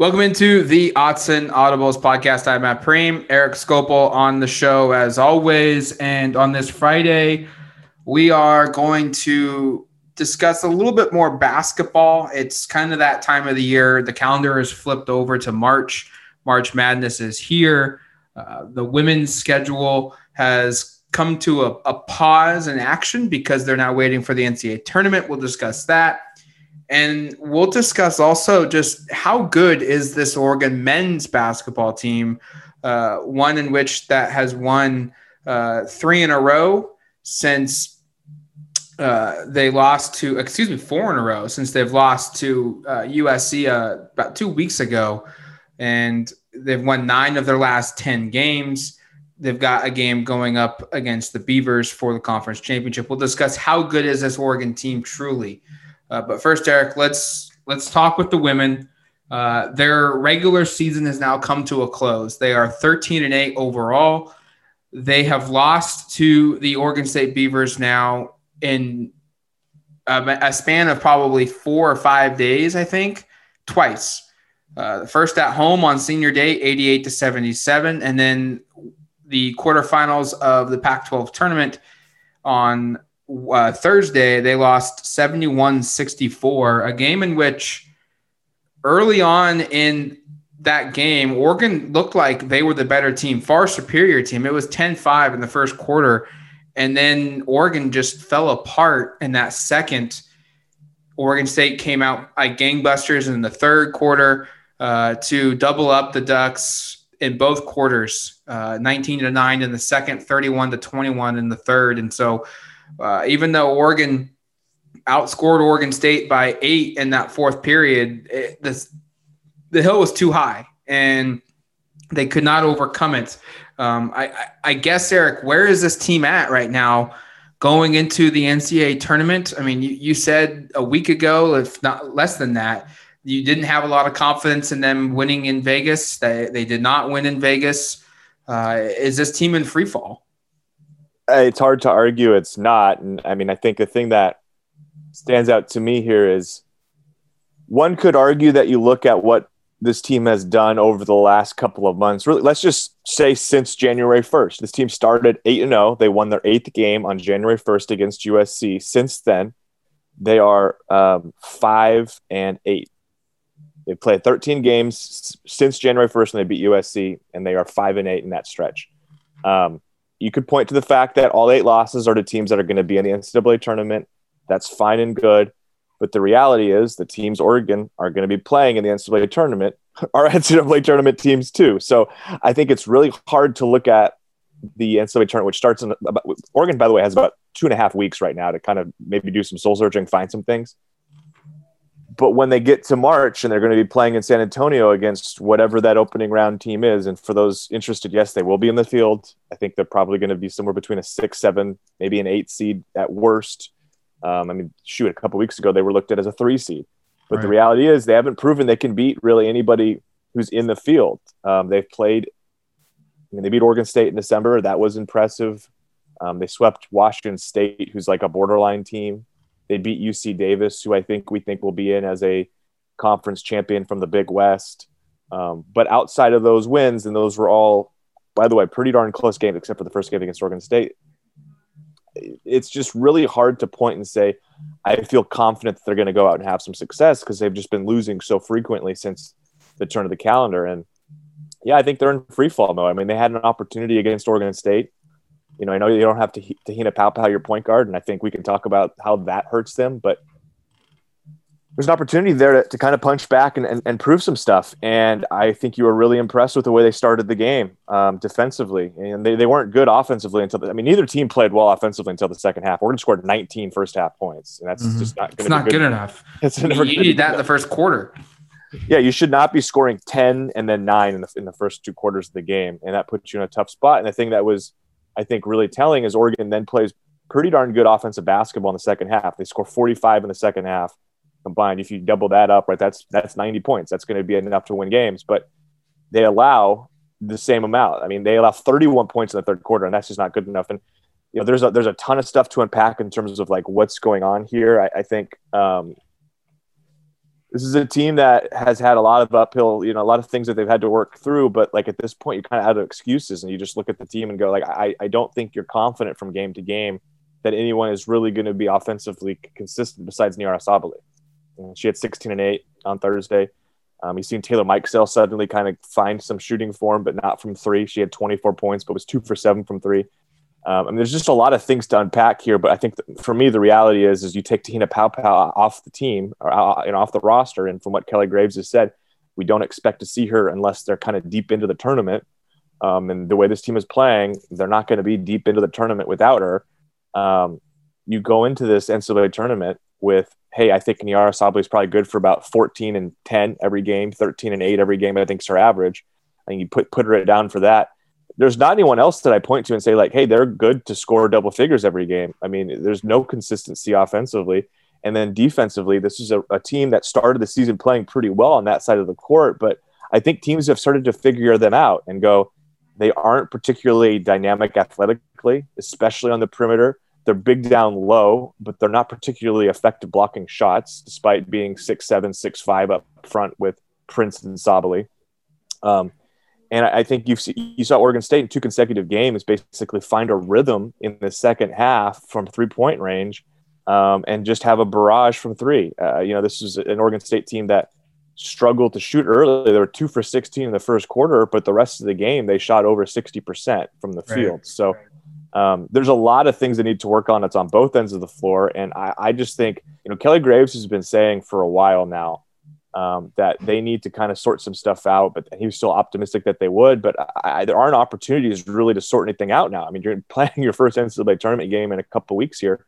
Welcome into the Autzen Audibles podcast. I'm Matt Prehm, Eric Skopil on the show as always. And on this Friday, we are going to discuss a little bit more basketball. It's kind of that time of the year. The calendar is flipped over to March. March Madness is here. Uh, the women's schedule has come to a, a pause in action because they're now waiting for the NCAA tournament. We'll discuss that. And we'll discuss also just how good is this Oregon men's basketball team, uh, one in which that has won uh, three in a row since uh, they lost to, excuse me, four in a row since they've lost to USC uh, uh, about two weeks ago. And they've won nine of their last 10 games. They've got a game going up against the Beavers for the conference championship. We'll discuss how good is this Oregon team truly. Uh, but first, Eric, let's let's talk with the women. Uh, their regular season has now come to a close. They are 13 and 8 overall. They have lost to the Oregon State Beavers now in a, a span of probably four or five days, I think, twice. Uh, first at home on senior day, 88 to 77, and then the quarterfinals of the Pac 12 tournament on uh, Thursday, they lost 71 64, a game in which early on in that game, Oregon looked like they were the better team, far superior team. It was 10 5 in the first quarter. And then Oregon just fell apart in that second. Oregon State came out like gangbusters in the third quarter uh, to double up the Ducks in both quarters uh, 19 to 9 in the second, 31 to 21 in the third. And so, uh, even though Oregon outscored Oregon State by eight in that fourth period, it, this, the hill was too high and they could not overcome it. Um, I, I, I guess, Eric, where is this team at right now going into the NCAA tournament? I mean, you, you said a week ago, if not less than that, you didn't have a lot of confidence in them winning in Vegas. They, they did not win in Vegas. Uh, is this team in free fall? It's hard to argue it's not. And I mean, I think the thing that stands out to me here is one could argue that you look at what this team has done over the last couple of months. Really, let's just say since January 1st. This team started 8 and 0. They won their eighth game on January 1st against USC. Since then, they are um, 5 and 8. They've played 13 games since January 1st when they beat USC, and they are 5 and 8 in that stretch. Um, you could point to the fact that all eight losses are to teams that are going to be in the NCAA tournament. That's fine and good. But the reality is the teams Oregon are going to be playing in the NCAA tournament are NCAA tournament teams too. So I think it's really hard to look at the NCAA tournament, which starts in about, Oregon, by the way, has about two and a half weeks right now to kind of maybe do some soul searching, find some things. But when they get to March and they're going to be playing in San Antonio against whatever that opening round team is, and for those interested, yes, they will be in the field. I think they're probably going to be somewhere between a six, seven, maybe an eight seed at worst. Um, I mean, shoot, a couple weeks ago they were looked at as a three seed, but right. the reality is they haven't proven they can beat really anybody who's in the field. Um, they've played. I mean, they beat Oregon State in December. That was impressive. Um, they swept Washington State, who's like a borderline team. They beat UC Davis, who I think we think will be in as a conference champion from the Big West. Um, but outside of those wins, and those were all, by the way, pretty darn close games, except for the first game against Oregon State. It's just really hard to point and say, I feel confident that they're going to go out and have some success because they've just been losing so frequently since the turn of the calendar. And yeah, I think they're in free fall though. I mean, they had an opportunity against Oregon State you know, I know you don't have to Te-Hina Paopao your point guard, and I think we can talk about how that hurts them, but there's an opportunity there to, to kind of punch back and, and, and, prove some stuff. And I think you were really impressed with the way they started the game um, defensively. And they, they weren't good offensively until, the, I mean, neither team played well offensively until the second half. Oregon scored 19 first half points, and that's mm-hmm. just not It's not good, good enough. It's you need that in the first quarter. Yeah, you should not be scoring 10 and then nine in the, in the first two quarters of the game. And that puts you in a tough spot. And the thing that was I think really telling is Oregon then plays pretty darn good offensive basketball in the second half. They score 45 in the second half combined. If you double that up, right, that's that's 90 points. That's going to be enough to win games. But they allow the same amount. I mean, they allow 31 points in the third quarter, and that's just not good enough. And you know, there's a there's a ton of stuff to unpack in terms of like what's going on here. I, I think um, this is a team that has had a lot of uphill, you know, a lot of things that they've had to work through. But like at this point, you're kind of out of excuses, and you just look at the team and go, like, I, I don't think you're confident from game to game that anyone is really going to be offensively consistent besides Nyara Sabally. She had 16 and 8 on Thursday. Um, you've seen Taylor Mikesell suddenly kind of find some shooting form, but not from three. She had 24 points, but was two for seven from three. Um, I mean, there's just a lot of things to unpack here, but I think for me, the reality is, is you take Te-Hina Paopao off the team or uh, you know, off the roster, and from what Kelly Graves has said, we don't expect to see her unless they're kind of deep into the tournament. Um, and the way this team is playing, they're not going to be deep into the tournament without her. Um, you go into this NCAA tournament with hey, I think Nyara Sabally is probably good for about 14 and 10 every game, 13 and 8 every game. I think is her average. And you put put her down for that. There's not anyone else that I point to and say like, hey, they're good to score double figures every game. I mean, there's no consistency offensively. And then defensively, this is a, a team that started the season playing pretty well on that side of the court. But I think teams have started to figure them out and go, they aren't particularly dynamic athletically, especially on the perimeter. They're big down low, but they're not particularly effective blocking shots, despite being six seven, six five up front with Prince and Sabally. Um, and I think you you saw Oregon State in two consecutive games basically find a rhythm in the second half from three point range, um, and just have a barrage from three. Uh, you know, this is an Oregon State team that struggled to shoot early. They were two for 16 in the first quarter, but the rest of the game they shot over 60% from the field. So um, there's a lot of things they need to work on. It's on both ends of the floor, and I, I just think you know Kelly Graves has been saying for a while now um, that they need to kind of sort some stuff out. But he was still optimistic that they would. But I, there aren't opportunities really to sort anything out now. I mean, you're playing your first NCAA tournament game in a couple weeks here.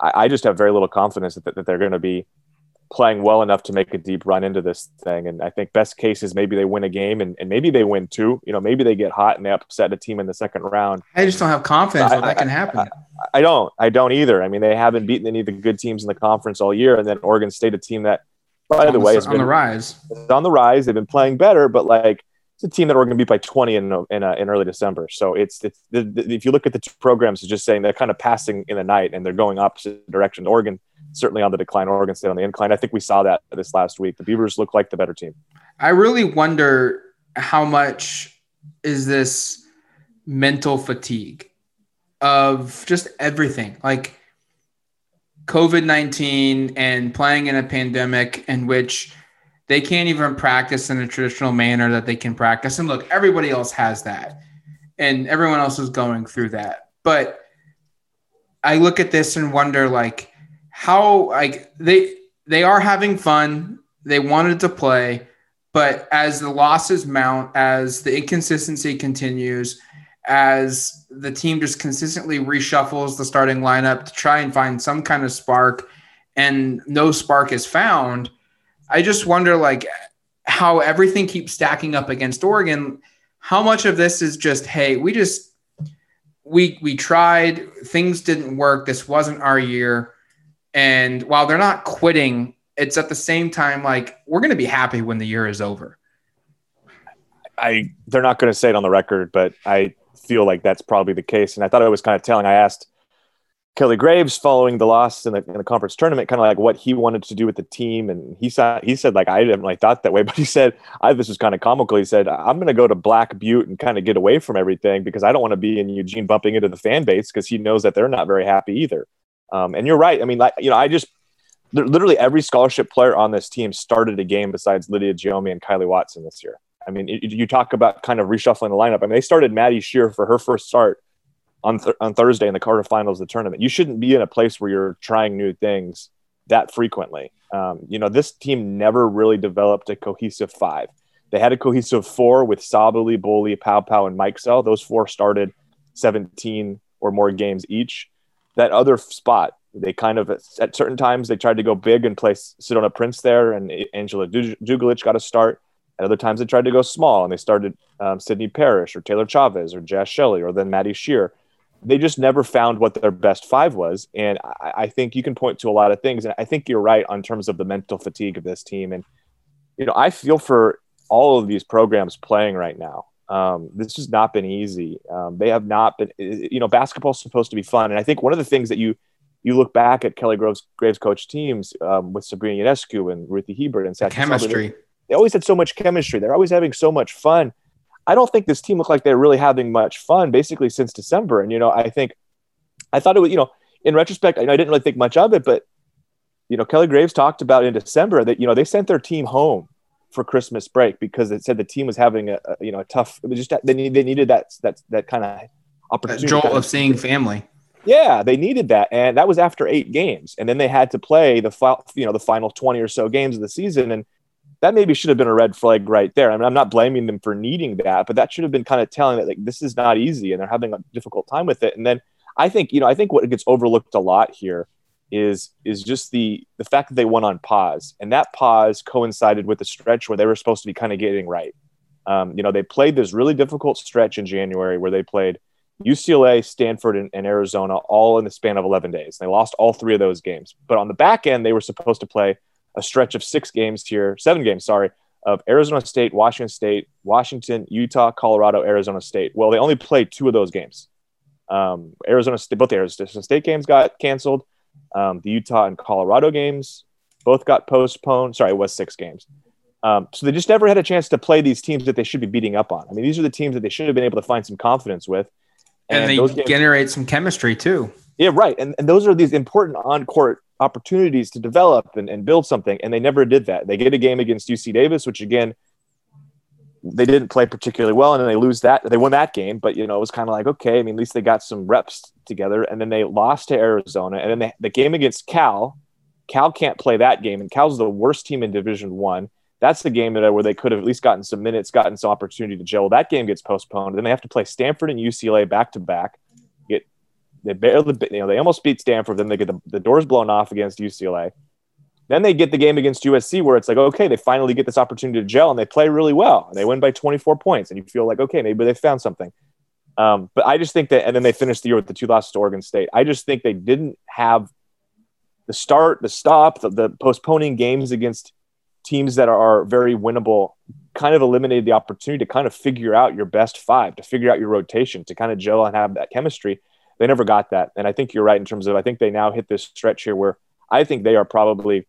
I, I just have very little confidence that, that they're going to be playing well enough to make a deep run into this thing. And I think best case is maybe they win a game and, and maybe they win two. You know, maybe they get hot and they upset a team in the second round. I just don't have confidence I, that, I, that can happen. I, I, don't. I don't either. I mean, they haven't beaten any of the good teams in the conference all year. And then Oregon State, a team that, by on the way, is on been, the rise. It's on the rise. They've been playing better, but like it's a team that we're going to beat by 20 in in, uh, in early December. So it's it's the, the, if you look at the two programs, it's just saying they're kind of passing in the night and they're going opposite direction. Oregon certainly on the decline. Oregon State on the incline. I think we saw that this last week. The Beavers look like the better team. I really wonder how much is this mental fatigue of just everything, like COVID nineteen and playing in a pandemic in which they can't even practice in a traditional manner that they can practice. And look, everybody else has that, and everyone else is going through that. But I look at this and wonder, like, how like they they are having fun. They wanted to play, but as the losses mount, as the inconsistency continues, as the team just consistently reshuffles the starting lineup to try and find some kind of spark, and no spark is found, I just wonder like how everything keeps stacking up against Oregon. How much of this is just hey, we just we we tried, things didn't work. This wasn't our year and while they're not quitting, it's at the same time like we're going to be happy when the year is over. I they're not going to say it on the record, but I feel like that's probably the case. And I thought it was kind of telling. I asked Kelly Graves following the loss in the, in the conference tournament, kind of like what he wanted to do with the team, and he said he said like I didn't really thought that way, but he said I this was kind of comical. He said I'm going to go to Black Butte and kind of get away from everything because I don't want to be in Eugene bumping into the fan base because he knows that they're not very happy either. Um, and you're right. I mean, like, you know, I just literally every scholarship player on this team started a game besides Lydia Giommi and Kylee Watson this year. I mean, it, you talk about kind of reshuffling the lineup. I mean, they started Maddie Scherr for her first start on th- on Thursday in the quarterfinals of the tournament. You shouldn't be in a place where you're trying new things that frequently. Um, you know, this team never really developed a cohesive five. They had a cohesive four with Sabally, Boley, Paopao, and Mikesell. Those four started 17 or more games each that other spot. They kind of at certain times they tried to go big and place Sedona Prince there, and Angela Dugalic got a start. At other times they tried to go small and they started um, Sydney Parrish or Taylor Chavez or Jaz Shelley or then Maddie Scherr. They just never found what their best five was, and I, I think you can point to a lot of things. And I think you're right on terms of the mental fatigue of this team. And you know, I feel for all of these programs playing right now. Um, this has not been easy. Um, they have not been, you know, basketball is supposed to be fun. And I think one of the things that you you look back at Kelly Groves, Graves coach teams um, with Sabrina Ionescu and Ruthy Hebard and Sachi chemistry. They always had so much chemistry. They're always having so much fun. I don't think this team looked like they're really having much fun basically since December. And, you know, I think, I thought it was, you know, in retrospect, I, I didn't really think much of it, but, you know, Kelly Graves talked about in December that, you know, they sent their team home for Christmas break because it said the team was having a, a you know, a tough, it was just, they, need, they needed that, that, that kind of opportunity. jolt of seeing family. Yeah, they needed that, and that was after eight games, and then they had to play the you know the final twenty or so games of the season, and that maybe should have been a red flag right there. I mean, I'm not blaming them for needing that, but that should have been kind of telling that like this is not easy, and they're having a difficult time with it. And then I think you know I think what gets overlooked a lot here is is just the the fact that they went on pause, and that pause coincided with the stretch where they were supposed to be kind of getting right. Um, you know, they played this really difficult stretch in January where they played UCLA, Stanford, and, and, Arizona all in the span of 11 days. They lost all three of those games. But on the back end, they were supposed to play a stretch of six games here, seven games, sorry, of Arizona State, Washington State, Washington, Utah, Colorado, Arizona State. Well, they only played two of those games. Um, Arizona State, both the Arizona State games got canceled. Um, the Utah and Colorado games both got postponed. Sorry, it was six games. Um, so they just never had a chance to play these teams that they should be beating up on. I mean, these are the teams that they should have been able to find some confidence with. And, and they games, generate some chemistry too. Yeah, right. And, and those are these important on court opportunities to develop and, and build something. And they never did that. They get a game against UC Davis, which again, they didn't play particularly well and then they lose that. They won that game, but you know, it was kind of like, okay, I mean, at least they got some reps together. And then they lost to Arizona. And then they, the game against Cal, Cal can't play that game. And Cal's the worst team in Division One that's the game that where they could have at least gotten some minutes, gotten some opportunity to gel. That game gets postponed. Then they have to play Stanford and UCLA back to back. They barely, you know, they almost beat Stanford. Then they get the, the doors blown off against UCLA. Then they get the game against USC where it's like, okay, they finally get this opportunity to gel and they play really well. And they win by 24 points. And you feel like, okay, maybe they found something. Um, but I just think that, and then they finished the year with the two losses to Oregon State. I just think they didn't have the start, the stop, the, the postponing games against teams that are very winnable kind of eliminated the opportunity to kind of figure out your best five, to figure out your rotation, to kind of gel and have that chemistry. They never got that. And I think you're right in terms of I think they now hit this stretch here where I think they are probably,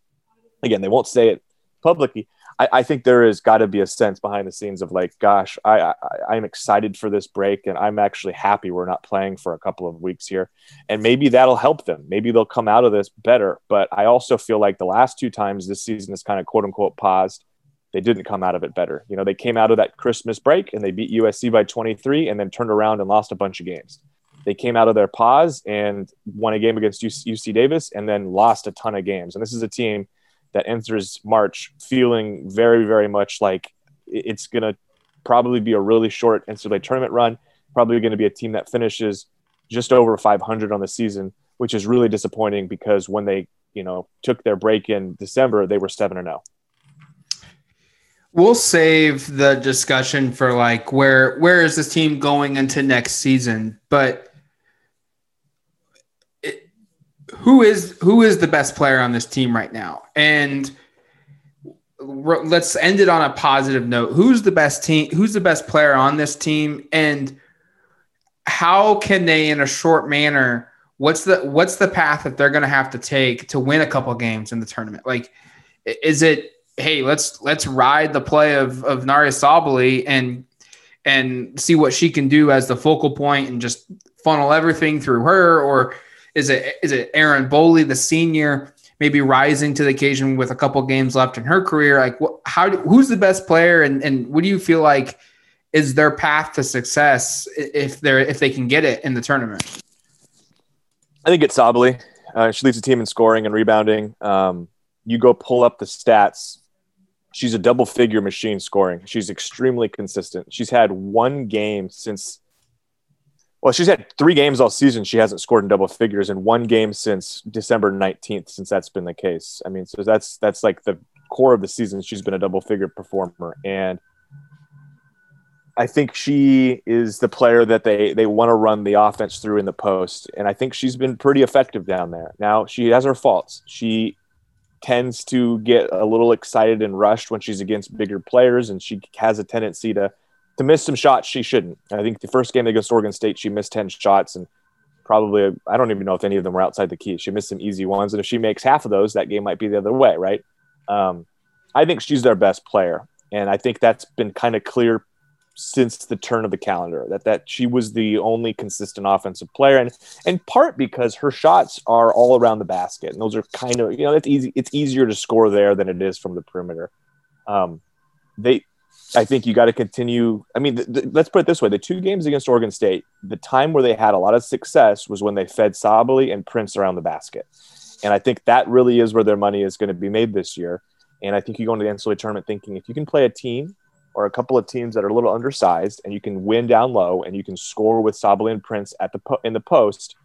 again, they won't say it publicly, I, I think there has got to be a sense behind the scenes of like, gosh, I, I am excited for this break, and I'm actually happy we're not playing for a couple of weeks here, and maybe that'll help them. Maybe they'll come out of this better. But I also feel like the last two times this season is kind of quote unquote paused. They didn't come out of it better. You know, they came out of that Christmas break and they beat USC by 23 and then turned around and lost a bunch of games. They came out of their pause and won a game against UC Davis and then lost a ton of games. And this is a team that enters March feeling very, very much like it's going to probably be a really short NCAA tournament run. Probably going to be a team that finishes just over 500 on the season, which is really disappointing because when they, you know, took their break in December, they were seven or oh. no. We'll save the discussion for like where where is this team going into next season, but who is who is the best player on this team right now? And let's end it on a positive note. Who's the best team? Who's the best player on this team? And how can they, in a short manner, what's the what's the path that they're going to have to take to win a couple games in the tournament? Like, is it hey let's let's ride the play of of Nyara Sabally and and see what she can do as the focal point and just funnel everything through her or is it is it Erin Boley, the senior, maybe rising to the occasion with a couple games left in her career? Like, what, how who's the best player, and and what do you feel like is their path to success if they're if they can get it in the tournament? I think it's Sabally. Uh, she leads the team in scoring and rebounding. Um, you go pull up the stats. She's a double figure machine scoring. She's extremely consistent. She's had one game since well, she's had three games all season. She hasn't scored in double figures, in one game since December nineteenth. Since that's been the case, I mean, so that's that's like the core of the season. She's been a double figure performer, and I think she is the player that they they want to run the offense through in the post, and I think she's been pretty effective down there. Now she has her faults. She tends to get a little excited and rushed when she's against bigger players, and she has a tendency to to miss some shots she shouldn't. I think the first game against Oregon State, she missed 10 shots and probably I don't even know if any of them were outside the key. She missed some easy ones, and if she makes half of those, that game might be the other way, right? Um, I think she's their best player, and I think that's been kind of clear since the turn of the calendar that that she was the only consistent offensive player, and in part because her shots are all around the basket, and those are kind of you know it's easy. It's easier to score there than it is from the perimeter. Um, they I think you got to continue. I mean, let's put it this way: the two games against Oregon State, the time where they had a lot of success was when they fed Sabally and Prince around the basket, and I think that really is where their money is going to be made this year. And I think you go into the NCAA tournament thinking if you can play a team or a couple of teams that are a little undersized, and you can win down low, and you can score with Sabally and Prince at the po- in the post,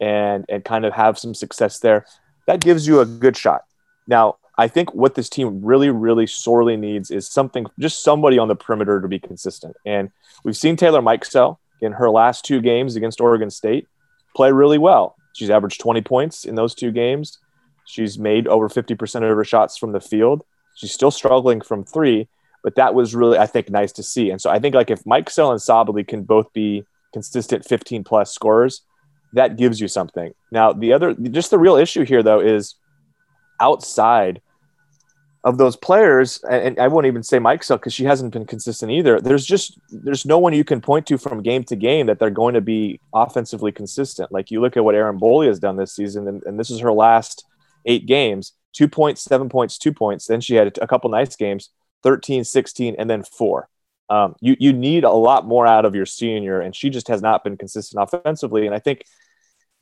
and and kind of have some success there, that gives you a good shot. Now, I think what this team really, really sorely needs is something, just somebody on the perimeter to be consistent. And we've seen Taylor Mikesell in her last two games against Oregon State play really well. She's averaged 20 points in those two games. She's made over 50% of her shots from the field. She's still struggling from three, but that was really, I think, nice to see. And so I think like if Mikesell and Sabally can both be consistent 15 plus scorers, that gives you something. Now, the other, just the real issue here though is outside of those players, and I won't even say Mike Mikesell because she hasn't been consistent either. There's just there's no one you can point to from game to game that they're going to be offensively consistent. Like you look at what Erin Boley has done this season, and, and this is her last eight games: two points, seven points, two points. Then she had a couple nice games, 13, 16, and then four. Um, you you need a lot more out of your senior, and she just has not been consistent offensively. And I think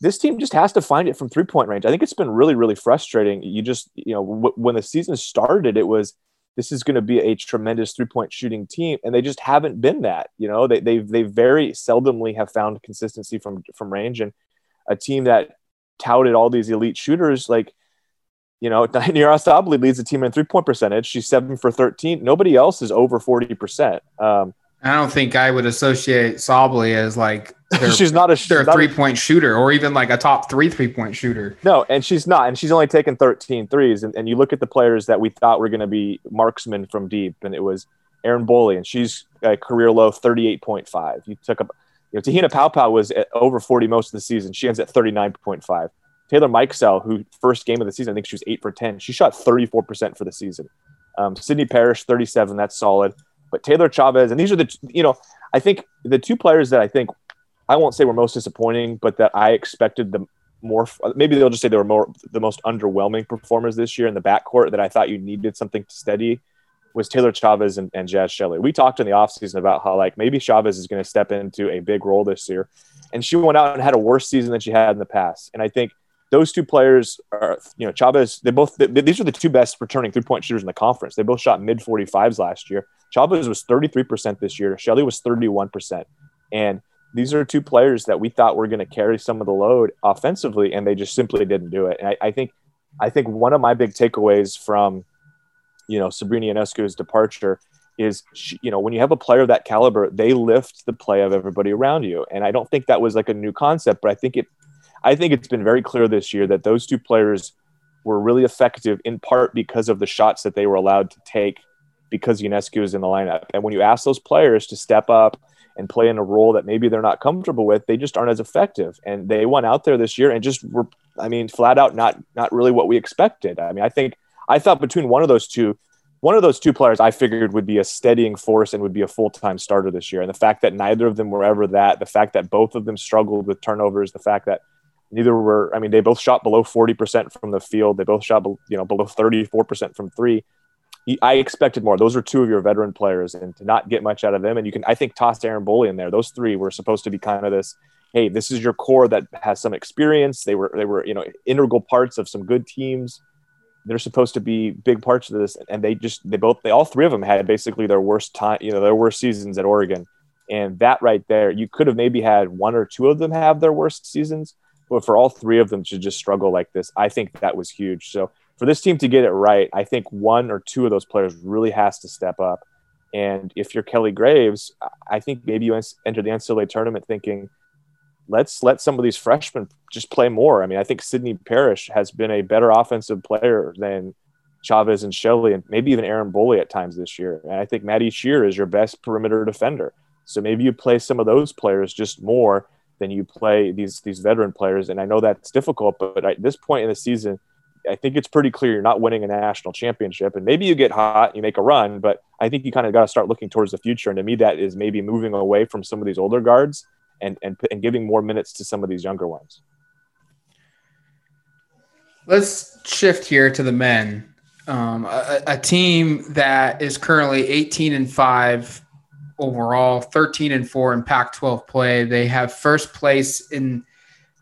this team just has to find it from three point range. I think it's been really, really frustrating. You just, you know, w- when the season started, it was this is going to be a tremendous three point shooting team, and they just haven't been that. You know, they they they very seldomly have found consistency from from range, and a team that touted all these elite shooters like. You know, Nyara Sabally leads the team in three point percentage. She's seven for 13. Nobody else is over 40%. Um, I don't think I would associate Sabally as like their, she's not a their three point shooter or even like a top three three point shooter. No, and she's not, and she's only taken 13 threes. And, and you look at the players that we thought were going to be marksmen from deep, and it was Erin Boley, and she's a career low 38.5. You took up, you know, Te-Hina Paopao was at over 40 most of the season. She ends at 39.5. Taylor Mikesell, who first game of the season, I think she was eight for 10. She shot 34% for the season. Um, Sydney Parrish, 37. That's solid. But Taylor Chavez, and these are the, you know, I think the two players that I think I won't say were most disappointing, but that I expected the more. Maybe they'll just say they were more the most underwhelming performers this year in the backcourt that I thought you needed something to steady was Taylor Chavez and, and Jaz Shelley. We talked in the offseason about how like maybe Chavez is going to step into a big role this year. And she went out and had a worse season than she had in the past. And I think those two players are, you know, Chavez, they both, they, these are the two best returning three point shooters in the conference. They both shot mid 45s last year. Chavez was 33% this year. Shelley was 31%. And these are two players that we thought were going to carry some of the load offensively, and they just simply didn't do it. And I, I think, I think one of my big takeaways from, you know, Sabrina Ionescu's departure is, she, you know, when you have a player of that caliber, they lift the play of everybody around you. And I don't think that was like a new concept, but I think it, I think it's been very clear this year that those two players were really effective in part because of the shots that they were allowed to take because Ionescu is in the lineup. And when you ask those players to step up and play in a role that maybe they're not comfortable with, they just aren't as effective. And they went out there this year and just were, I mean, flat out not not really what we expected. I mean, I think I thought between one of those two, one of those two players I figured would be a steadying force and would be a full time starter this year. And the fact that neither of them were ever that, the fact that both of them struggled with turnovers, the fact that neither were, I mean, they both shot below 40% from the field. They both shot, you know, below 34% from three. I expected more. Those are two of your veteran players, and to not get much out of them, and you can, I think, toss Erin Boley in there. Those three were supposed to be kind of this. Hey, this is your core that has some experience. They were, they were, you know, integral parts of some good teams. They're supposed to be big parts of this, and they just, they both, they all three of them had basically their worst time, you know, their worst seasons at Oregon, and that right there, you could have maybe had one or two of them have their worst seasons, but for all three of them to just struggle like this, I think that was huge. So for this team to get it right, I think one or two of those players really has to step up. And if you're Kelly Graves, I think maybe you enter the NCAA tournament thinking, let's let some of these freshmen just play more. I mean, I think Sydney Parrish has been a better offensive player than Chavez and Shelley, and maybe even Erin Boley at times this year. And I think Maddie Scherr is your best perimeter defender. So maybe you play some of those players just more than you play these these veteran players. And I know that's difficult, but at this point in the season, I think it's pretty clear you're not winning a national championship. And maybe you get hot, you make a run, but I think you kind of got to start looking towards the future. And to me, that is maybe moving away from some of these older guards and and, and giving more minutes to some of these younger ones. Let's shift here to the men. Um, a, a team that is currently 18 and five overall, 13 and four in Pac-12 play. They have first place in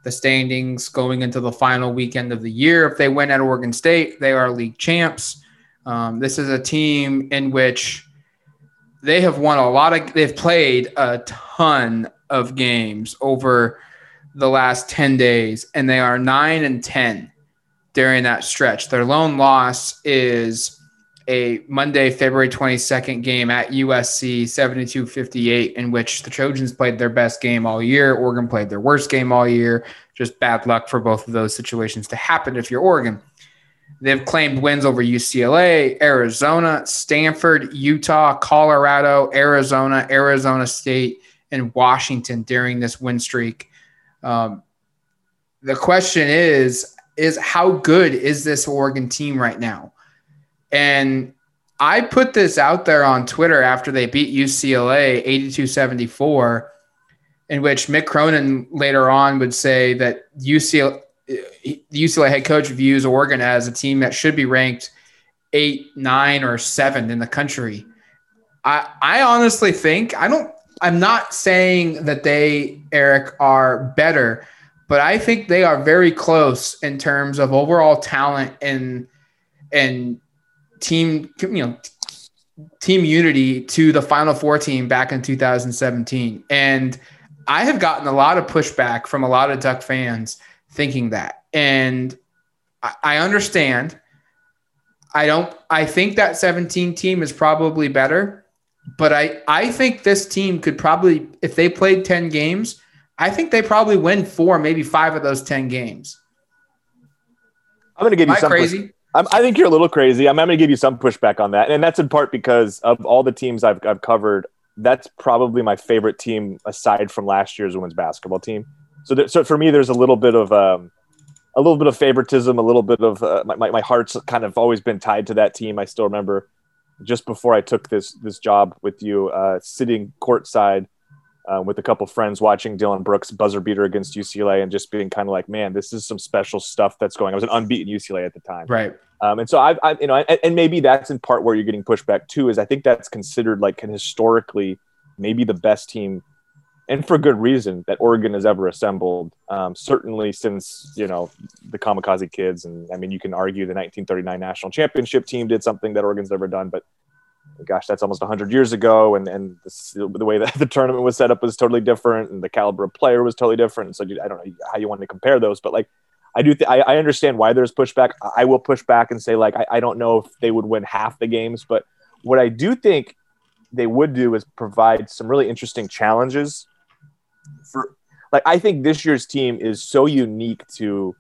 the standings going into the final weekend of the year. If they win at Oregon State, they are league champs. Um, this is a team in which they have won a lot of, they've played a ton of games over the last 10 days, and they are 9 and 10 during that stretch. Their lone loss is a Monday, February 22nd game at USC 72 58, in which the Trojans played their best game all year. Oregon played their worst game all year. Just bad luck for both of those situations to happen if you're Oregon. They've claimed wins over UCLA, Arizona, Stanford, Utah, Colorado, Arizona, Arizona State, and Washington during this win streak. Um, the question is, is how good is this Oregon team right now? And I put this out there on Twitter after they beat UCLA 82 74, in which Mick Cronin later on would say that UCLA, the UCLA head coach views Oregon as a team that should be ranked eight, nine, or seven in the country. I, I honestly think, I don't, I'm not saying that they, Eric, are better, but I think they are very close in terms of overall talent and, and team, you know, team unity to the Final Four team back in 2017. And I have gotten a lot of pushback from a lot of Duck fans thinking that. And I, understand. I don't, I think that 17 team is probably better, but I, I think this team could probably, if they played 10 games, I think they probably win four, maybe five of those 10 games. I'm going to give you Am I some crazy. I'm, i think you're a little crazy. I'm, I'm going to give you some pushback on that, and that's in part because of all the teams I've, I've covered. That's probably my favorite team aside from last year's women's basketball team. So, th- so for me, there's a little bit of um, a little bit of favoritism, a little bit of uh, my, my heart's kind of always been tied to that team. I still remember just before I took this this job with you, uh, sitting courtside uh, with a couple friends watching Dillon Brooks buzzer beater against UCLA and just being kind of like, man, this is some special stuff that's going. I was an unbeaten UCLA at the time, right? Um, and so I've, I, you know, and, and, maybe that's in part where you're getting pushback too. Is I think that's considered like can historically maybe the best team, and for good reason that Oregon has ever assembled. Um, certainly since you know the Kamikaze Kids, and I mean you can argue the 1939 national championship team did something that Oregon's never done, but Oh, gosh, that's almost 100 years ago. And, and the, the way that the tournament was set up was totally different, and the caliber of player was totally different. So I don't know how you want to compare those, but like, I do. Th- I, I, understand why there's pushback. I will push back and say like I, I don't know if they would win half the games, but what I do think they would do is provide some really interesting challenges for like I think this year's team is so unique to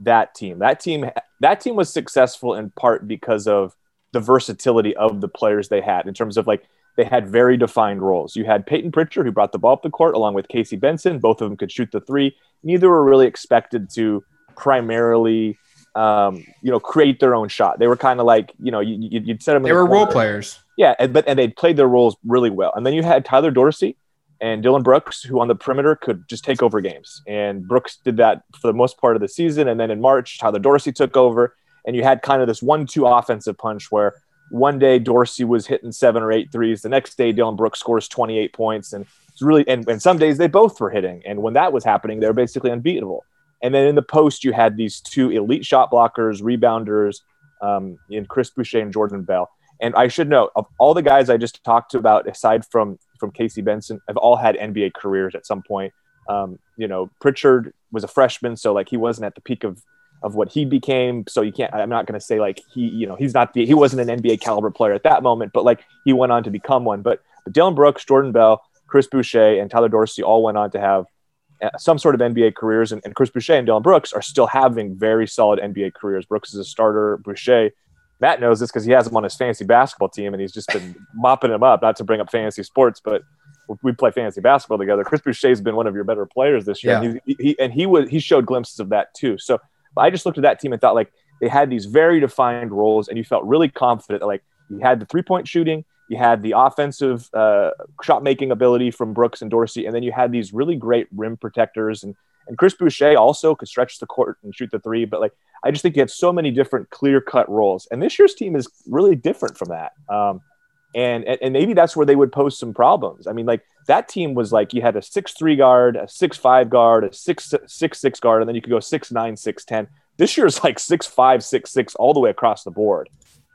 that team. That team that team was successful in part because of the versatility of the players they had in terms of like they had very defined roles. You had Payton Pritchard who brought the ball up the court along with Casey Benson. Both of them could shoot the three. Neither were really expected to primarily, um, you know, create their own shot. They were kind of like, you know, you, would set them. They the were corner. role players. Yeah, and, but and they played their roles really well. And then you had Tyler Dorsey and Dillon Brooks, who on the perimeter could just take over games. And Brooks did that for the most part of the season. And then in March, Tyler Dorsey took over and you had kind of this one-two offensive punch where one day Dorsey was hitting seven or eight threes. The next day, Dillon Brooks scores 28 points. And it's really, and, and some days they both were hitting. And when that was happening, they were basically unbeatable. And then in the post, you had these two elite shot blockers, rebounders, um, in Chris Boucher and Jordan Bell. And I should note, of all the guys I just talked about, aside from from Casey Benson, have all had NBA careers at some point. Um, you know, Pritchard was a freshman, so like he wasn't at the peak of of what he became. So you can't. I'm not going to say like he, you know, he's not the he wasn't an NBA caliber player at that moment, but like he went on to become one. But, but Dillon Brooks, Jordan Bell, Chris Boucher, and Tyler Dorsey all went on to have uh, some sort of NBA careers, and, and Chris Boucher and Dillon Brooks are still having very solid NBA careers. Brooks is a starter. Boucher, Matt knows this because he has him on his fantasy basketball team, and he's just been mopping him up. Not to bring up fantasy sports, but we play fantasy basketball together. Chris Boucher has been one of your better players this year. Yeah. And he, he and he was he showed glimpses of that too. So I just looked at that team and thought like they had these very defined roles, and you felt really confident that like you had the three point shooting, you had the offensive uh, shot making ability from Brooks and Dorsey, and then you had these really great rim protectors and and Chris Boucher also could stretch the court and shoot the three. But like I just think you had so many different clear cut roles, and this year's team is really different from that. Um, and and maybe that's where they would pose some problems. I mean, like that team was like you had a six three guard, a six five guard, a six six six guard, and then you could go six nine six ten. This year is like six five six six all the way across the board.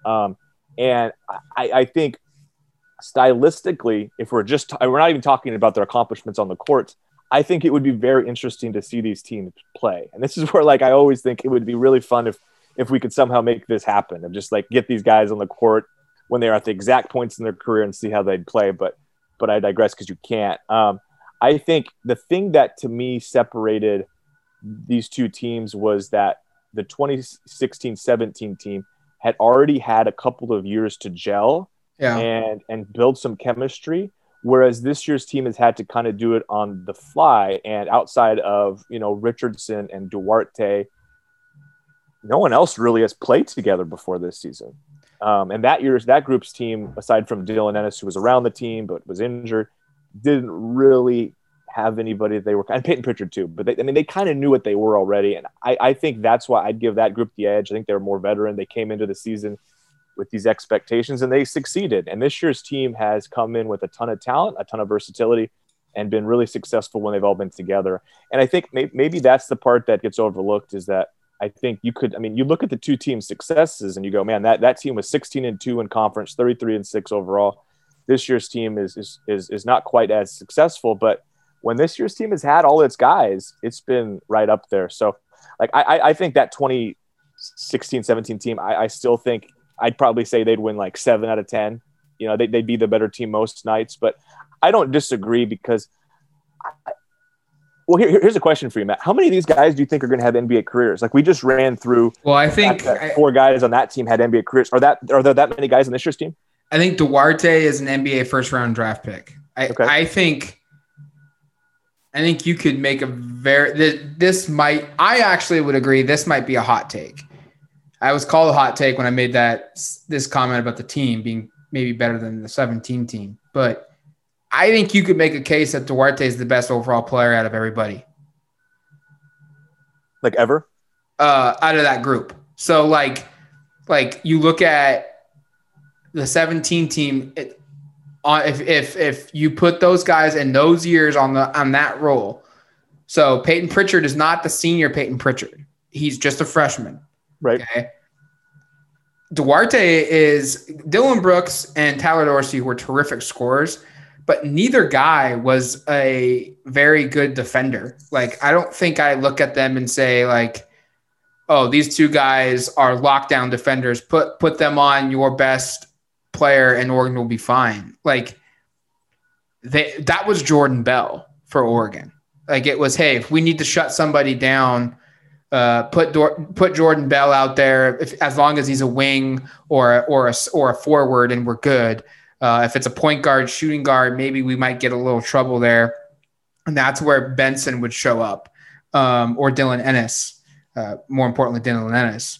Um, and I, I think stylistically, if we're just we're not even talking about their accomplishments on the court, I think it would be very interesting to see these teams play. And this is where like I always think it would be really fun if if we could somehow make this happen and just like get these guys on the court when they're at the exact points in their career and see how they'd play. But but I digress because you can't. Um, I think the thing that to me separated these two teams was that the 2016-17 team had already had a couple of years to gel Yeah. and and build some chemistry whereas this year's team has had to kind of do it on the fly and outside of you know richardson and duarte no one else really has played together before this season um, and that year's that group's team aside from dylan ennis who was around the team but was injured didn't really have anybody they were and Payton Pritchard too, but they, I mean they kind of knew what they were already, and I, I think that's why I'd give that group the edge. I think they're more veteran. They came into the season with these expectations and they succeeded. And this year's team has come in with a ton of talent, a ton of versatility, and been really successful when they've all been together. And I think may, maybe that's the part that gets overlooked is that I think you could, I mean, you look at the two team successes and you go, man, that, that team was 16 and two in conference, 33 and six overall. This year's team is, is, is, is not quite as successful, but when this year's team has had all its guys, it's been right up there. So like, I, I think that 2016, 17 team, I, I still think I'd probably say they'd win like seven out of 10. You know, they, they'd be the better team most nights, but I don't disagree because I, well, here, here's a question for you, Matt. How many of these guys do you think are going to have NBA careers? Like we just ran through. Well, I think that four guys on that team had NBA careers. Are that are there that many guys on this year's team? I think Duarte is an NBA first round draft pick. I, Okay. I think I think you could make a very this, this might I actually would agree this might be a hot take. I was called a hot take when I made that this comment about the team being maybe better than the 17 team, but I think you could make a case that Duarte is the best overall player out of everybody. Like ever? uh, out of that group. So like, like you look at the 17 team. It, on if if if you put those guys in those years on the on that role, so Payton Pritchard is not the senior Payton Pritchard. He's just a freshman. Right. Okay. Duarte is Dillon Brooks and Tyler Dorsey were terrific scorers, but neither guy was a very good defender. Like I don't think I look at them and say like, oh, these two guys are lockdown defenders. Put put them on your best player and Oregon will be fine. Like they that was Jordan Bell for Oregon. Like it was, hey, if we need to shut somebody down, uh, put Dor- put Jordan Bell out there if, as long as he's a wing or or a or a forward and we're good. Uh, if it's a point guard, shooting guard, maybe we might get a little trouble there, and that's where Benson would show up, um, or Dylan Ennis. Uh, more importantly, Dylan Ennis.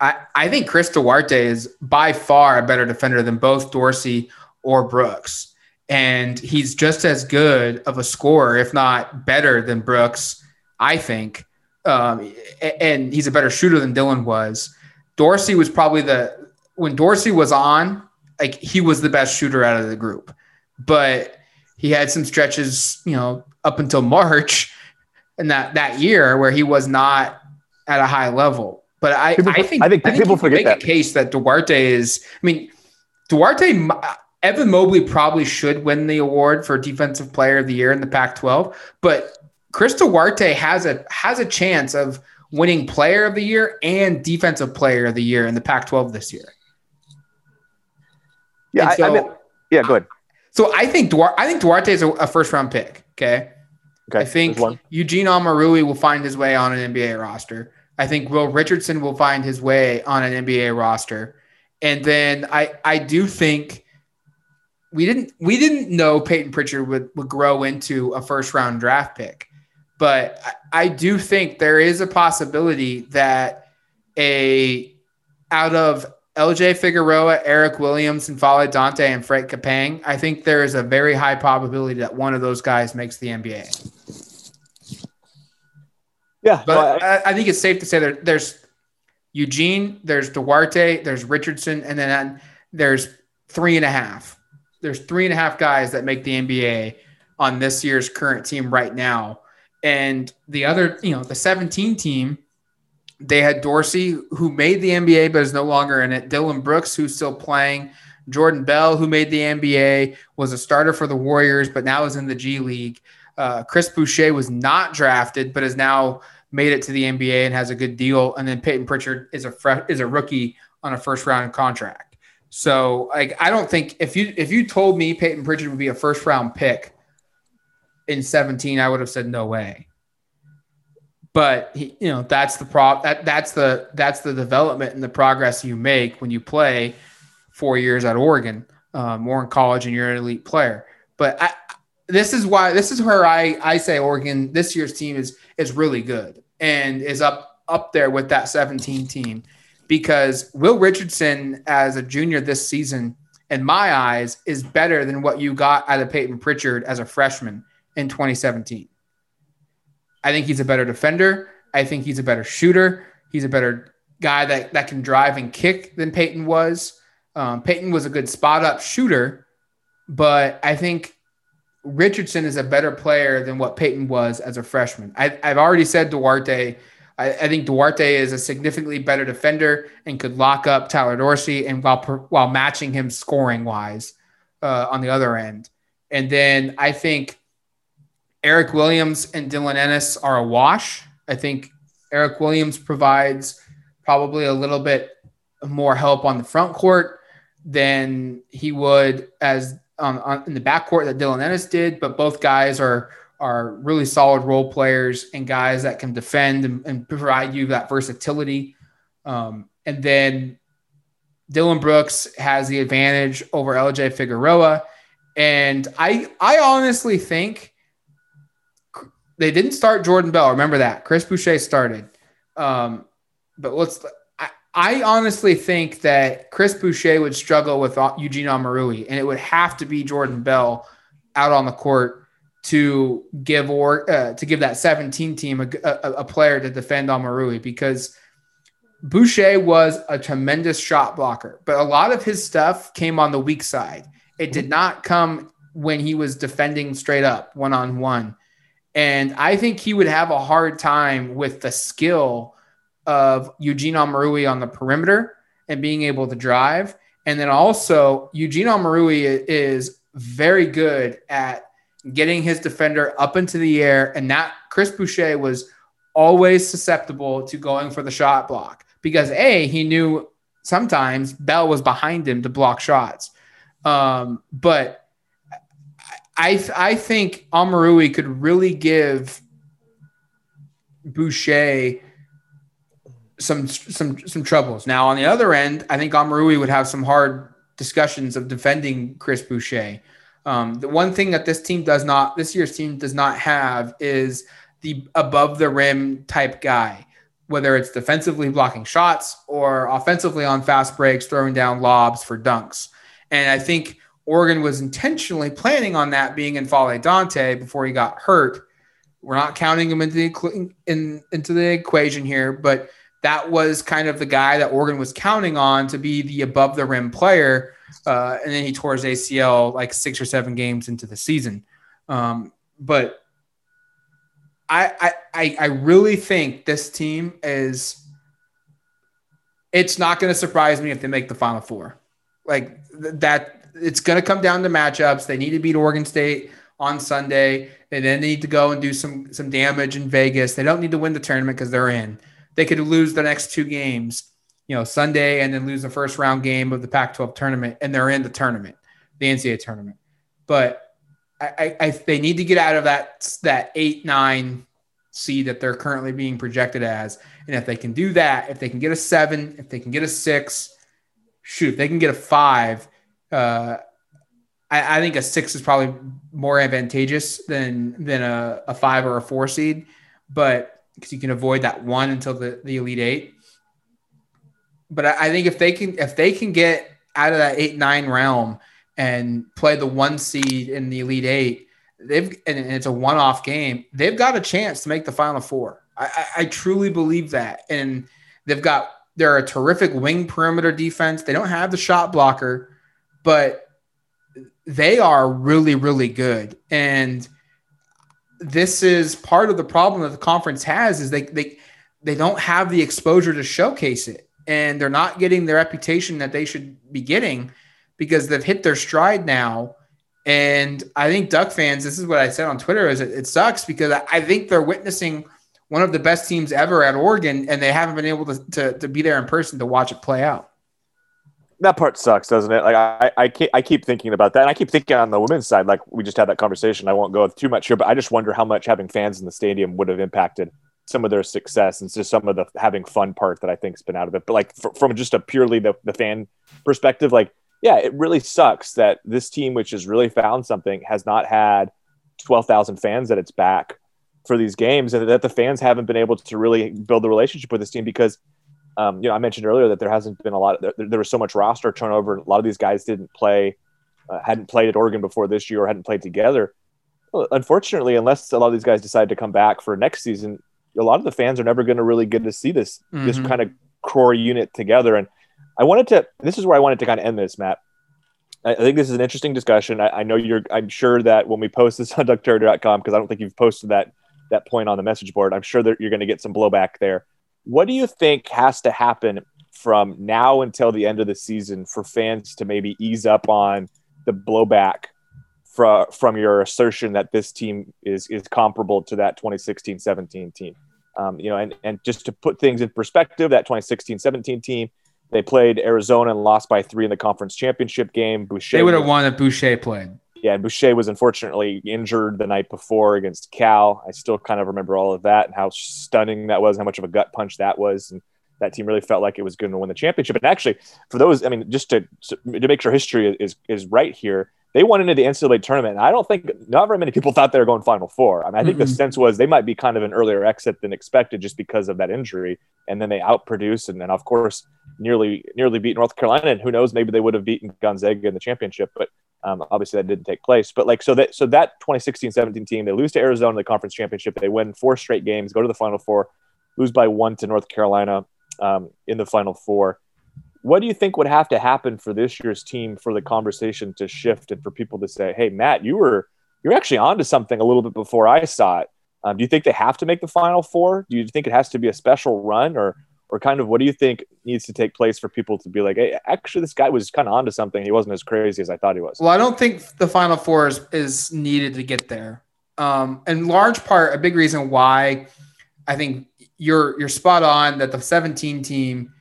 I, I think Chris Duarte is by far a better defender than both Dorsey or Brooks. And he's just as good of a scorer, if not better than Brooks, I think. Um, and he's a better shooter than Dylan was. Dorsey was probably the, when Dorsey was on, like he was the best shooter out of the group. But he had some stretches, you know, up until March and that, that year where he was not at a high level. But I, People- I think I think people you can forget make that. a case that Duarte is. I mean, Duarte, Evan Mobley probably should win the award for Defensive Player of the Year in the Pac-12, but Chris Duarte has a has a chance of winning Player of the Year and Defensive Player of the Year in the Pac-12 this year. Yeah. And I, I mean, yeah. good. So I think Duarte, I think Duarte is a, a first round pick. Okay. Okay. I think. Eugene Omoruyi will find his way on an NBA roster. I think Will Richardson will find his way on an NBA roster. And then I, I do think we didn't we didn't know Payton Pritchard would, would grow into a first round draft pick. But I, I do think there is a possibility that a out of LJ Figueroa, Eric Williams, and N'Faly Dante and Franck Kepnang, I think there is a very high probability that one of those guys makes the NBA. Yeah, but no, I, I, think it's safe to say that there's Eugene, there's Duarte, there's Richardson, and then there's three and a half. There's three and a half guys that make the NBA on this year's current team right now. And the other, you know, the 17 team, they had Dorsey, who made the NBA but is no longer in it. Dillon Brooks, who's still playing. Jordan Bell, who made the NBA, was a starter for the Warriors, but now is in the G League. Uh, Chris Boucher was not drafted, but has now made it to the NBA and has a good deal. And then Payton Pritchard is a is a rookie on a first round contract. So like I don't think if you if you told me Payton Pritchard would be a first round pick in 17, I would have said no way. But he, you know that's the prop that that's the that's the development and the progress you make when you play four years at Oregon, um, or in college, and you're an elite player. But I, this is why this is where I I say Oregon this year's team is is really good and is up up there with that 17 team because Will Richardson as a junior this season in my eyes is better than what you got out of Payton Pritchard as a freshman in 2017. I think he's a better defender. I think he's a better shooter. He's a better guy that, that can drive and kick than Payton was. Um, Payton was a good spot up shooter, but I think Richardson is a better player than what Payton was as a freshman. I, have already said Duarte. I, I, think Duarte is a significantly better defender and could lock up Tyler Dorsey and while while matching him scoring wise uh, on the other end. And then I think Eric Williams and Dylan Ennis are a wash. I think Eric Williams provides probably a little bit more help on the front court than he would as um, on, in the backcourt that Dylan Ennis did, but both guys are are really solid role players and guys that can defend and, and provide you that versatility. Um, and then Dillon Brooks has the advantage over LJ Figueroa. And I I honestly think they didn't start Jordan Bell. Remember that. Chris Boucher started. Um, but let's I honestly think that Chris Boucher would struggle with Eugene Omoruyi, and it would have to be Jordan Bell out on the court to give or uh, to give that 17 team a, a, a player to defend Omoruyi because Boucher was a tremendous shot blocker, but a lot of his stuff came on the weak side. It did not come when he was defending straight up one on one. And I think he would have a hard time with the skill of Eugene Omoruyi on the perimeter and being able to drive. And then also, Eugene Omoruyi is very good at getting his defender up into the air. And that Chris Boucher was always susceptible to going for the shot block because A, he knew sometimes Bell was behind him to block shots. Um, but I, I think Omoruyi could really give Boucher some some some troubles. Now on the other end, I think Omoruyi would have some hard discussions of defending Chris Boucher. Um, the one thing that this team does not, this year's team does not have, is the above the rim type guy, whether it's defensively blocking shots or offensively on fast breaks, throwing down lobs for dunks. And I think Oregon was intentionally planning on that being N'Faly Dante before he got hurt. We're not counting him into the in, into the equation here, but that was kind of the guy that Oregon was counting on to be the above the rim player. Uh, and then he tore his ACL like six or seven games into the season. Um, but I, I, I really think this team is, it's not going to surprise me if they make the final four. Like that, it's going to come down to matchups. They need to beat Oregon State on Sunday. They then need to go and do some, some damage in Vegas. They don't need to win the tournament because they're in they could lose the next two games, you know, Sunday and then lose the first round game of the Pac 12 tournament, and they're in the tournament, the NCAA tournament. But I, I, they need to get out of that that eight nine seed that they're currently being projected as, and if they can do that, if they can get a seven, if they can get a six, shoot, if they can get a five, uh, I, I think a six is probably more advantageous than than a, a five or a four seed, but because you can avoid that one until the, the elite eight. But I, I think if they can if they can get out of that eight nine realm and play the one seed in the elite eight, they've and it's a one off game. They've got a chance to make the final four. I, I, I truly believe that, and they've got they're a terrific wing perimeter defense. They don't have the shot blocker, but they are really, really good. And this is part of the problem that the conference has is they they they don't have the exposure to showcase it. And they're not getting the reputation that they should be getting because they've hit their stride now. And I think Duck fans, this is what I said on Twitter, is it, it sucks because I think they're witnessing one of the best teams ever at Oregon, and they haven't been able to, to, to be there in person to watch it play out that part sucks, doesn't it? Like I, I, keep, I keep thinking about that, and I keep thinking on the women's side. Like we just had that conversation. I won't go too much here, but I just wonder how much having fans in the stadium would have impacted some of their success and just some of the having fun part that I think's been out of it. But like for, from just a purely the, the fan perspective, like yeah, it really sucks that this team, which has really found something, has not had twelve thousand fans at its back for these games, and that the fans haven't been able to really build the relationship with this team because um, you know, I mentioned earlier that there hasn't been a lot. Of, there, there, was so much roster turnover. A lot of these guys didn't play, uh, hadn't played at Oregon before this year, or hadn't played together. Well, unfortunately, unless a lot of these guys decide to come back for next season, a lot of the fans are never going to really get to see this mm-hmm. this kind of core unit together. And I wanted to. This is where I wanted to kind of end this, Matt. I, I think this is an interesting discussion. I, I, know you're. I'm sure that when we post this on DuckTerritory.com, because I don't think you've posted that that point on the message board, I'm sure that you're going to get some blowback there what do you think has to happen from now until the end of the season for fans to maybe ease up on the blowback from from your assertion that this team is is comparable to that 2016-17 team? Um, you know, and, and just to put things in perspective, that 2016-17 team, they played Arizona and lost by three in the conference championship game. Boucher they would have won if Boucher played. Yeah, Boucher was unfortunately injured the night before against Cal. I still kind of remember all of that and how stunning that was, how much of a gut punch that was. And that team really felt like it was going to win the championship. And actually, for those, I mean, just to to make sure history is is right here, they went into the NCAA tournament. And I don't think not very many people thought they were going Final Four. I mean, I think mm-hmm. the sense was they might be kind of an earlier exit than expected just because of that injury. And then they outproduced and then of course nearly nearly beat North Carolina. And who knows, maybe they would have beaten Gonzaga in the championship. But um, obviously, that didn't take place. But like, so that so that 2016-17 team, they lose to Arizona in the conference championship. They win four straight games, go to the Final Four, lose by one to North Carolina um, in the Final Four. What do you think would have to happen for this year's team for the conversation to shift and for people to say, "Hey, Matt, you were you're actually onto something a little bit before I saw it." Um, do you think they have to make the Final Four? Do you think it has to be a special run, or or kind of what do you think needs to take place for people to be like, hey, actually, this guy was kind of onto something. He wasn't as crazy as I thought he was. Well, I don't think the Final Four is, is needed to get there. Um, in large part, a big reason why I think you're you're spot on that the 17 team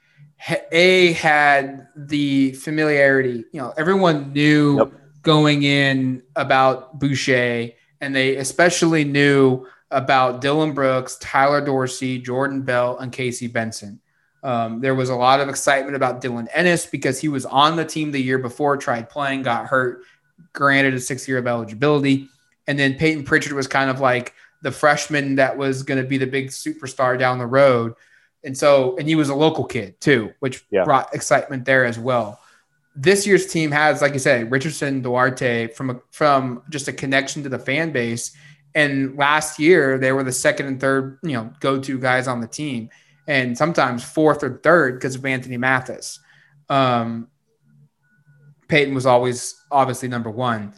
a had the familiarity. You know, everyone knew yep. going in about Boucher, and they especially knew about Dillon Brooks, Tyler Dorsey, Jordan Bell, and Casey Benson. Um, there was a lot of excitement about Dylan Ennis because he was on the team the year before, tried playing, got hurt, granted a six year of eligibility. And then Payton Pritchard was kind of like the freshman that was going to be the big superstar down the road. And so, and he was a local kid too, which yeah. brought excitement there as well. This year's team has, like you said, Richardson, Duarte from a, from just a connection to the fan base and last year, they were the second and third, you know, go-to guys on the team, and sometimes fourth or third because of Anthony Mathis. Um, Payton was always obviously number one.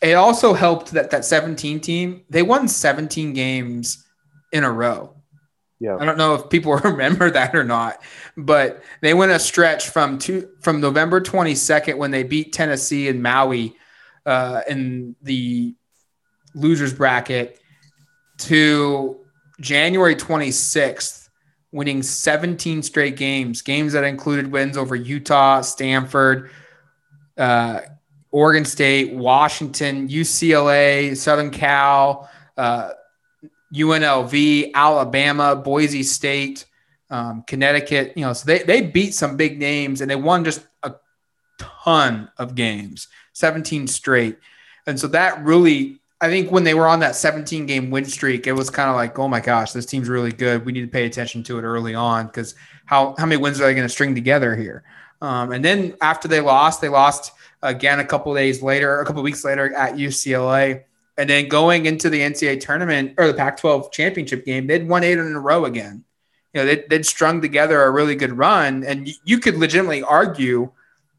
It also helped that that 17 team they won 17 games in a row. Yeah. I don't know if people remember that or not, but they went a stretch from two from November 22nd when they beat Tennessee and Maui uh, in the losers bracket to January 26th, winning 17 straight games, games that included wins over Utah, Stanford, uh, Oregon State, Washington, UCLA, Southern Cal, uh, UNLV, Alabama, Boise State, um, Connecticut. You know, so they, they beat some big names and they won just a ton of games. 17 straight. And so that really, I think when they were on that 17 game win streak, it was kind of like, oh my gosh, this team's really good. We need to pay attention to it early on because how, how many wins are they going to string together here? Um, and then after they lost, they lost again a couple days later, a couple weeks later at UCLA. And then going into the NCAA tournament or the Pac 12 championship game, they'd won eight in a row again. You know, they'd, they'd strung together a really good run. And you could legitimately argue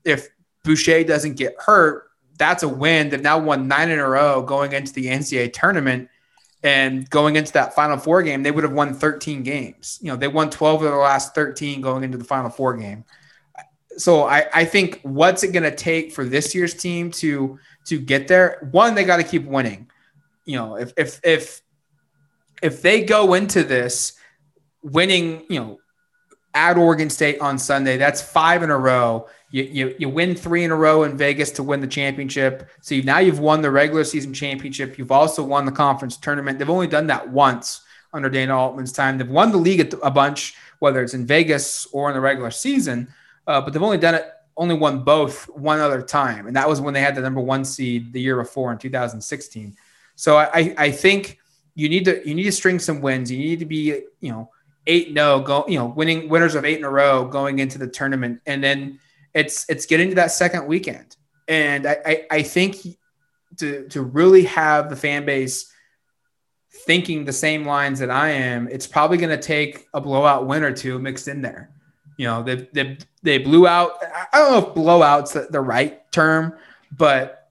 if Boucher doesn't get hurt, that's a win. They've now won nine in a row going into the NCAA tournament. And going into that Final Four game, they would have won 13 games. You know, they won 12 of the last 13 going into the Final Four game. So I, I think what's it going to take for this year's team to to get there? One, they got to keep winning. You know, if if if if they go into this winning, you know, at Oregon State on Sunday, that's five in a row. You, you, you win three in a row in Vegas to win the championship. So you, now you've won the regular season championship. You've also won the conference tournament. They've only done that once under Dana Altman's time. They've won the league a, bunch, whether it's in Vegas or in the regular season, uh, but they've only done it, only won both one other time. And that was when they had the number one seed the year before in 2016. So I, I think you need to, you need to string some wins. You need to be, you know, eight no go, you know, winning winners of eight in a row going into the tournament. And then, it's it's getting to that second weekend, and I, I, I think to to really have the fan base thinking the same lines that I am, it's probably going to take a blowout win or two mixed in there. You know, they they they blew out. I don't know if blowout's the, the right term, but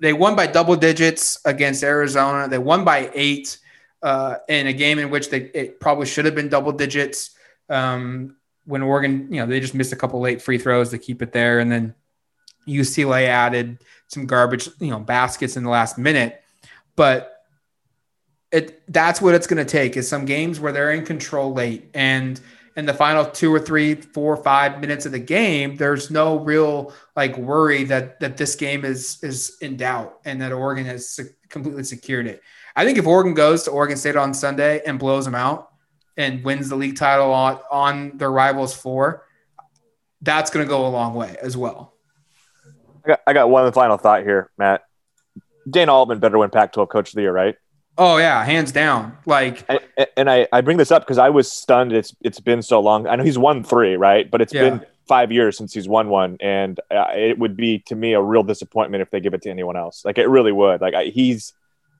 they won by double digits against Arizona. They won by eight uh, in a game in which they it probably should have been double digits. Um, when Oregon, you know, they just missed a couple late free throws to keep it there, and then UCLA added some garbage, you know, baskets in the last minute. But it that's what it's going to take is some games where they're in control late, and in the final two or three, four, five minutes of the game, there's no real like worry that that this game is is in doubt and that Oregon has completely secured it. I think if Oregon goes to Oregon State on Sunday and blows them out, and wins the league title on, on their rivals floor, that's going to go a long way as well. I got, I got one final thought here, Matt. Dana Altman better win Pac-12 Coach of the Year, right? Oh yeah, hands down. Like, and, and I, I bring this up because I was stunned. It's it's been so long. I know he's won three, right? But it's yeah. been five years since he's won one, and uh, it would be to me a real disappointment if they give it to anyone else. Like it really would. Like I, he's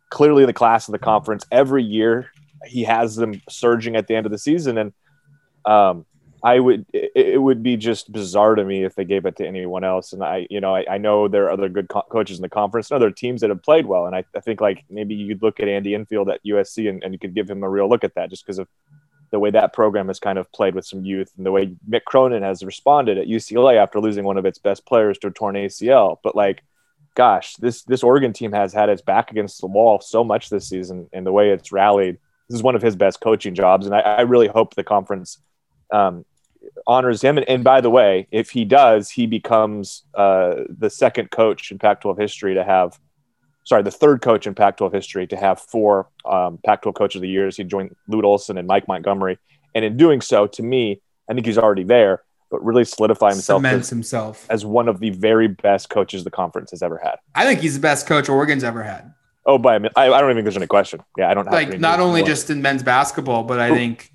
clearly the class of the conference every year he has them surging at the end of the season, and um, I would it, it, would be just bizarre to me if they gave it to anyone else. And I, you know, I, I know there are other good co- coaches in the conference and other teams that have played well. And I, I think like maybe you'd look at Andy Enfield at USC and, and you could give him a real look at that just because of the way that program has kind of played with some youth and the way Mick Cronin has responded at UCLA after losing one of its best players to a torn ACL. But like, gosh, this this Oregon team has had its back against the wall so much this season, and the way it's rallied this is one of his best coaching jobs, and I, I really hope the conference um, honors him. And, and, by the way, if he does, he becomes uh, the second coach in Pac-12 history to have, sorry, the third coach in Pac-12 history to have four um, Pac-12 Coach of the Years. He joined Lute Olson and Mike Montgomery, and in doing so, to me, I think he's already there. But really solidify himself, as, himself as one of the very best coaches the conference has ever had. I think he's the best coach Oregon's ever had. Oh, by. I, I don't even think there's any question. Yeah, I don't like not only just in men's basketball, but I oh. think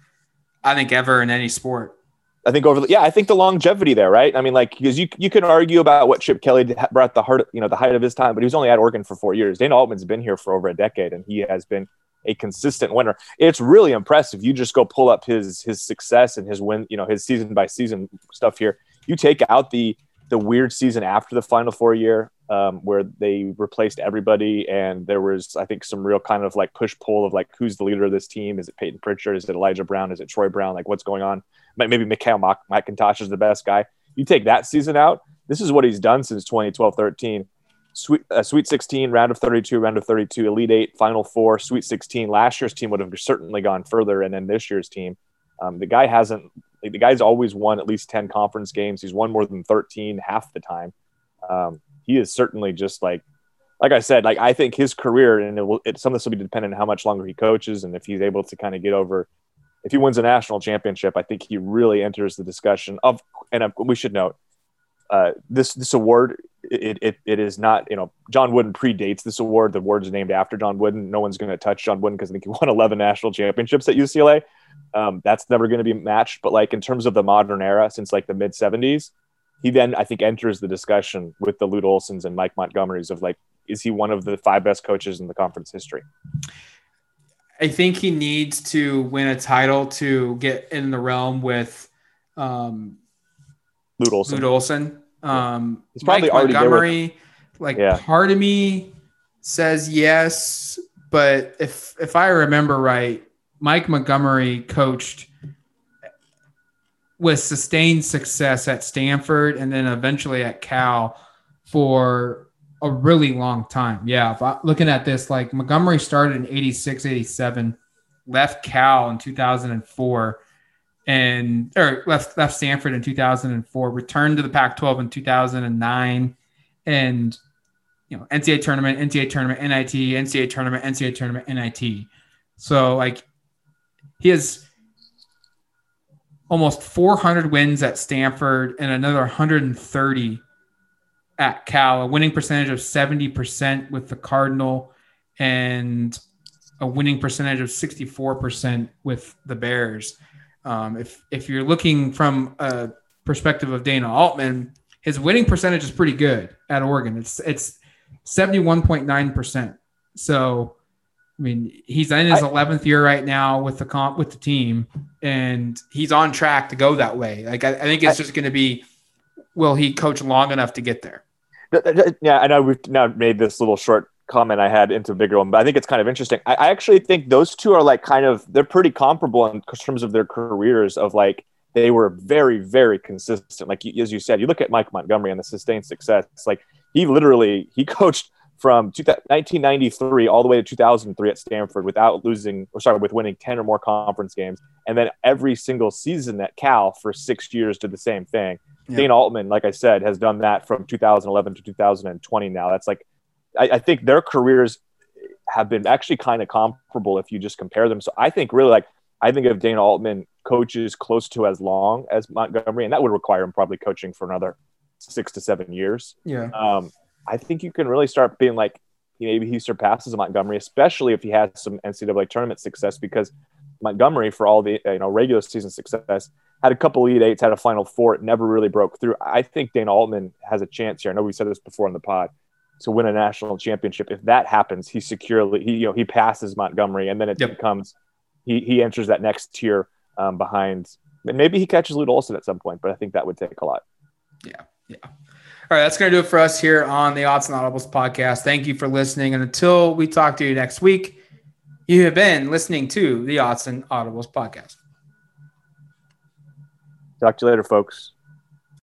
I think ever in any sport. I think over the, yeah, I think the longevity there, right? I mean, like because you you can argue about what Chip Kelly brought the heart, you know, the height of his time, but he was only at Oregon for four years. Dana Altman's been here for over a decade, and he has been a consistent winner. It's really impressive. You just go pull up his his success and his win, you know, his season by season stuff here. You take out the the weird season after the Final Four year um, where they replaced everybody, and there was, I think, some real kind of like push pull of like who's the leader of this team? Is it Payton Pritchard? Is it Elijah Brown? Is it Troy Brown? Like what's going on? Maybe MiKyle McIntosh is the best guy. You take that season out. This is what he's done since 2012 13. Sweet, uh, Sweet 16, round of 32, round of 32, Elite Eight, Final Four, Sweet 16. Last year's team would have certainly gone further, and then this year's team. Um, the guy hasn't. Like, the guy's always won at least 10 conference games. He's won more than 13 half the time. Um, he is certainly just like like I said, like I think his career and it will it, some of this will be dependent on how much longer he coaches and if he's able to kind of get over if he wins a national championship, I think he really enters the discussion of and we should note uh, this this award it, it it is not you know John Wooden predates this award. The award is named after John Wooden. No one's going to touch John Wooden because I think he won 11 national championships at UCLA. Um, that's never going to be matched. But like in terms of the modern era, since like the mid 70s, he then I think enters the discussion with the Lute Olsons and Mike Montgomerys of like, is he one of the five best coaches in the conference history? I think he needs to win a title to get in the realm with um, Lute Olson. Lute Olson. Um, He's probably Mike already Montgomery. Like Yeah. part of me says yes, but if if I remember right, Mike Montgomery coached with sustained success at Stanford and then eventually at Cal for a really long time. Yeah, if I, looking at this, like Montgomery started in 86, 87, left Cal in 2004 and or left left Stanford in 2004, returned to the Pac-12 in 2009 and you know, NCAA tournament, NCAA tournament, NIT, NCAA tournament, NCAA tournament, NIT. So like he has almost 400 wins at Stanford and another 130 at Cal, a winning percentage of 70% with the Cardinal and a winning percentage of 64% with the Bears. Um, if if you're looking from a perspective of Dana Altman, his winning percentage is pretty good at Oregon. It's it's 71.9%. So I mean, he's in his I- 11th year right now with the comp with the team, and he's on track to go that way. Like I, I think it's just going to be, will he coach long enough to get there? Th- th- th- Yeah, I know we've now made this little short comment I had into a bigger one, but I think it's kind of interesting. I, I actually think those two are like kind of they're pretty comparable in terms of their careers. Of like they were very, very consistent. Like you- as you said, you look at Mike Montgomery and the sustained success. Like he literally he coached from 1993 all the way to 2003 at Stanford without losing, or sorry, with winning 10 or more conference games, and then every single season at Cal for six years did the same thing. Yeah. Dana Altman, like I said, has done that from 2011 to 2020. Now that's like, I, I think their careers have been actually kind of comparable if you just compare them. So I think really like I think if Dana Altman coaches close to as long as Montgomery, and that would require him probably coaching for another six to seven years. Yeah. Um, I think you can really start being like maybe he surpasses Montgomery, especially if he has some NCAA tournament success because Montgomery, for all the you know regular season success, had a couple lead Eights, had a Final Four, it never really broke through. I think Dana Altman has a chance here. I know we said this before in the pod to win a national championship. If that happens, he securely he you know he passes Montgomery, and then it Yep. becomes he he enters that next tier um, behind. And maybe he catches Lute Olson at some point, but I think that would take a lot. Yeah, yeah. All right, that's going to do it for us here on the Odds and Audibles podcast. Thank you for listening. And until we talk to you next week, you have been listening to the Odds and Audibles podcast. Talk to you later, folks.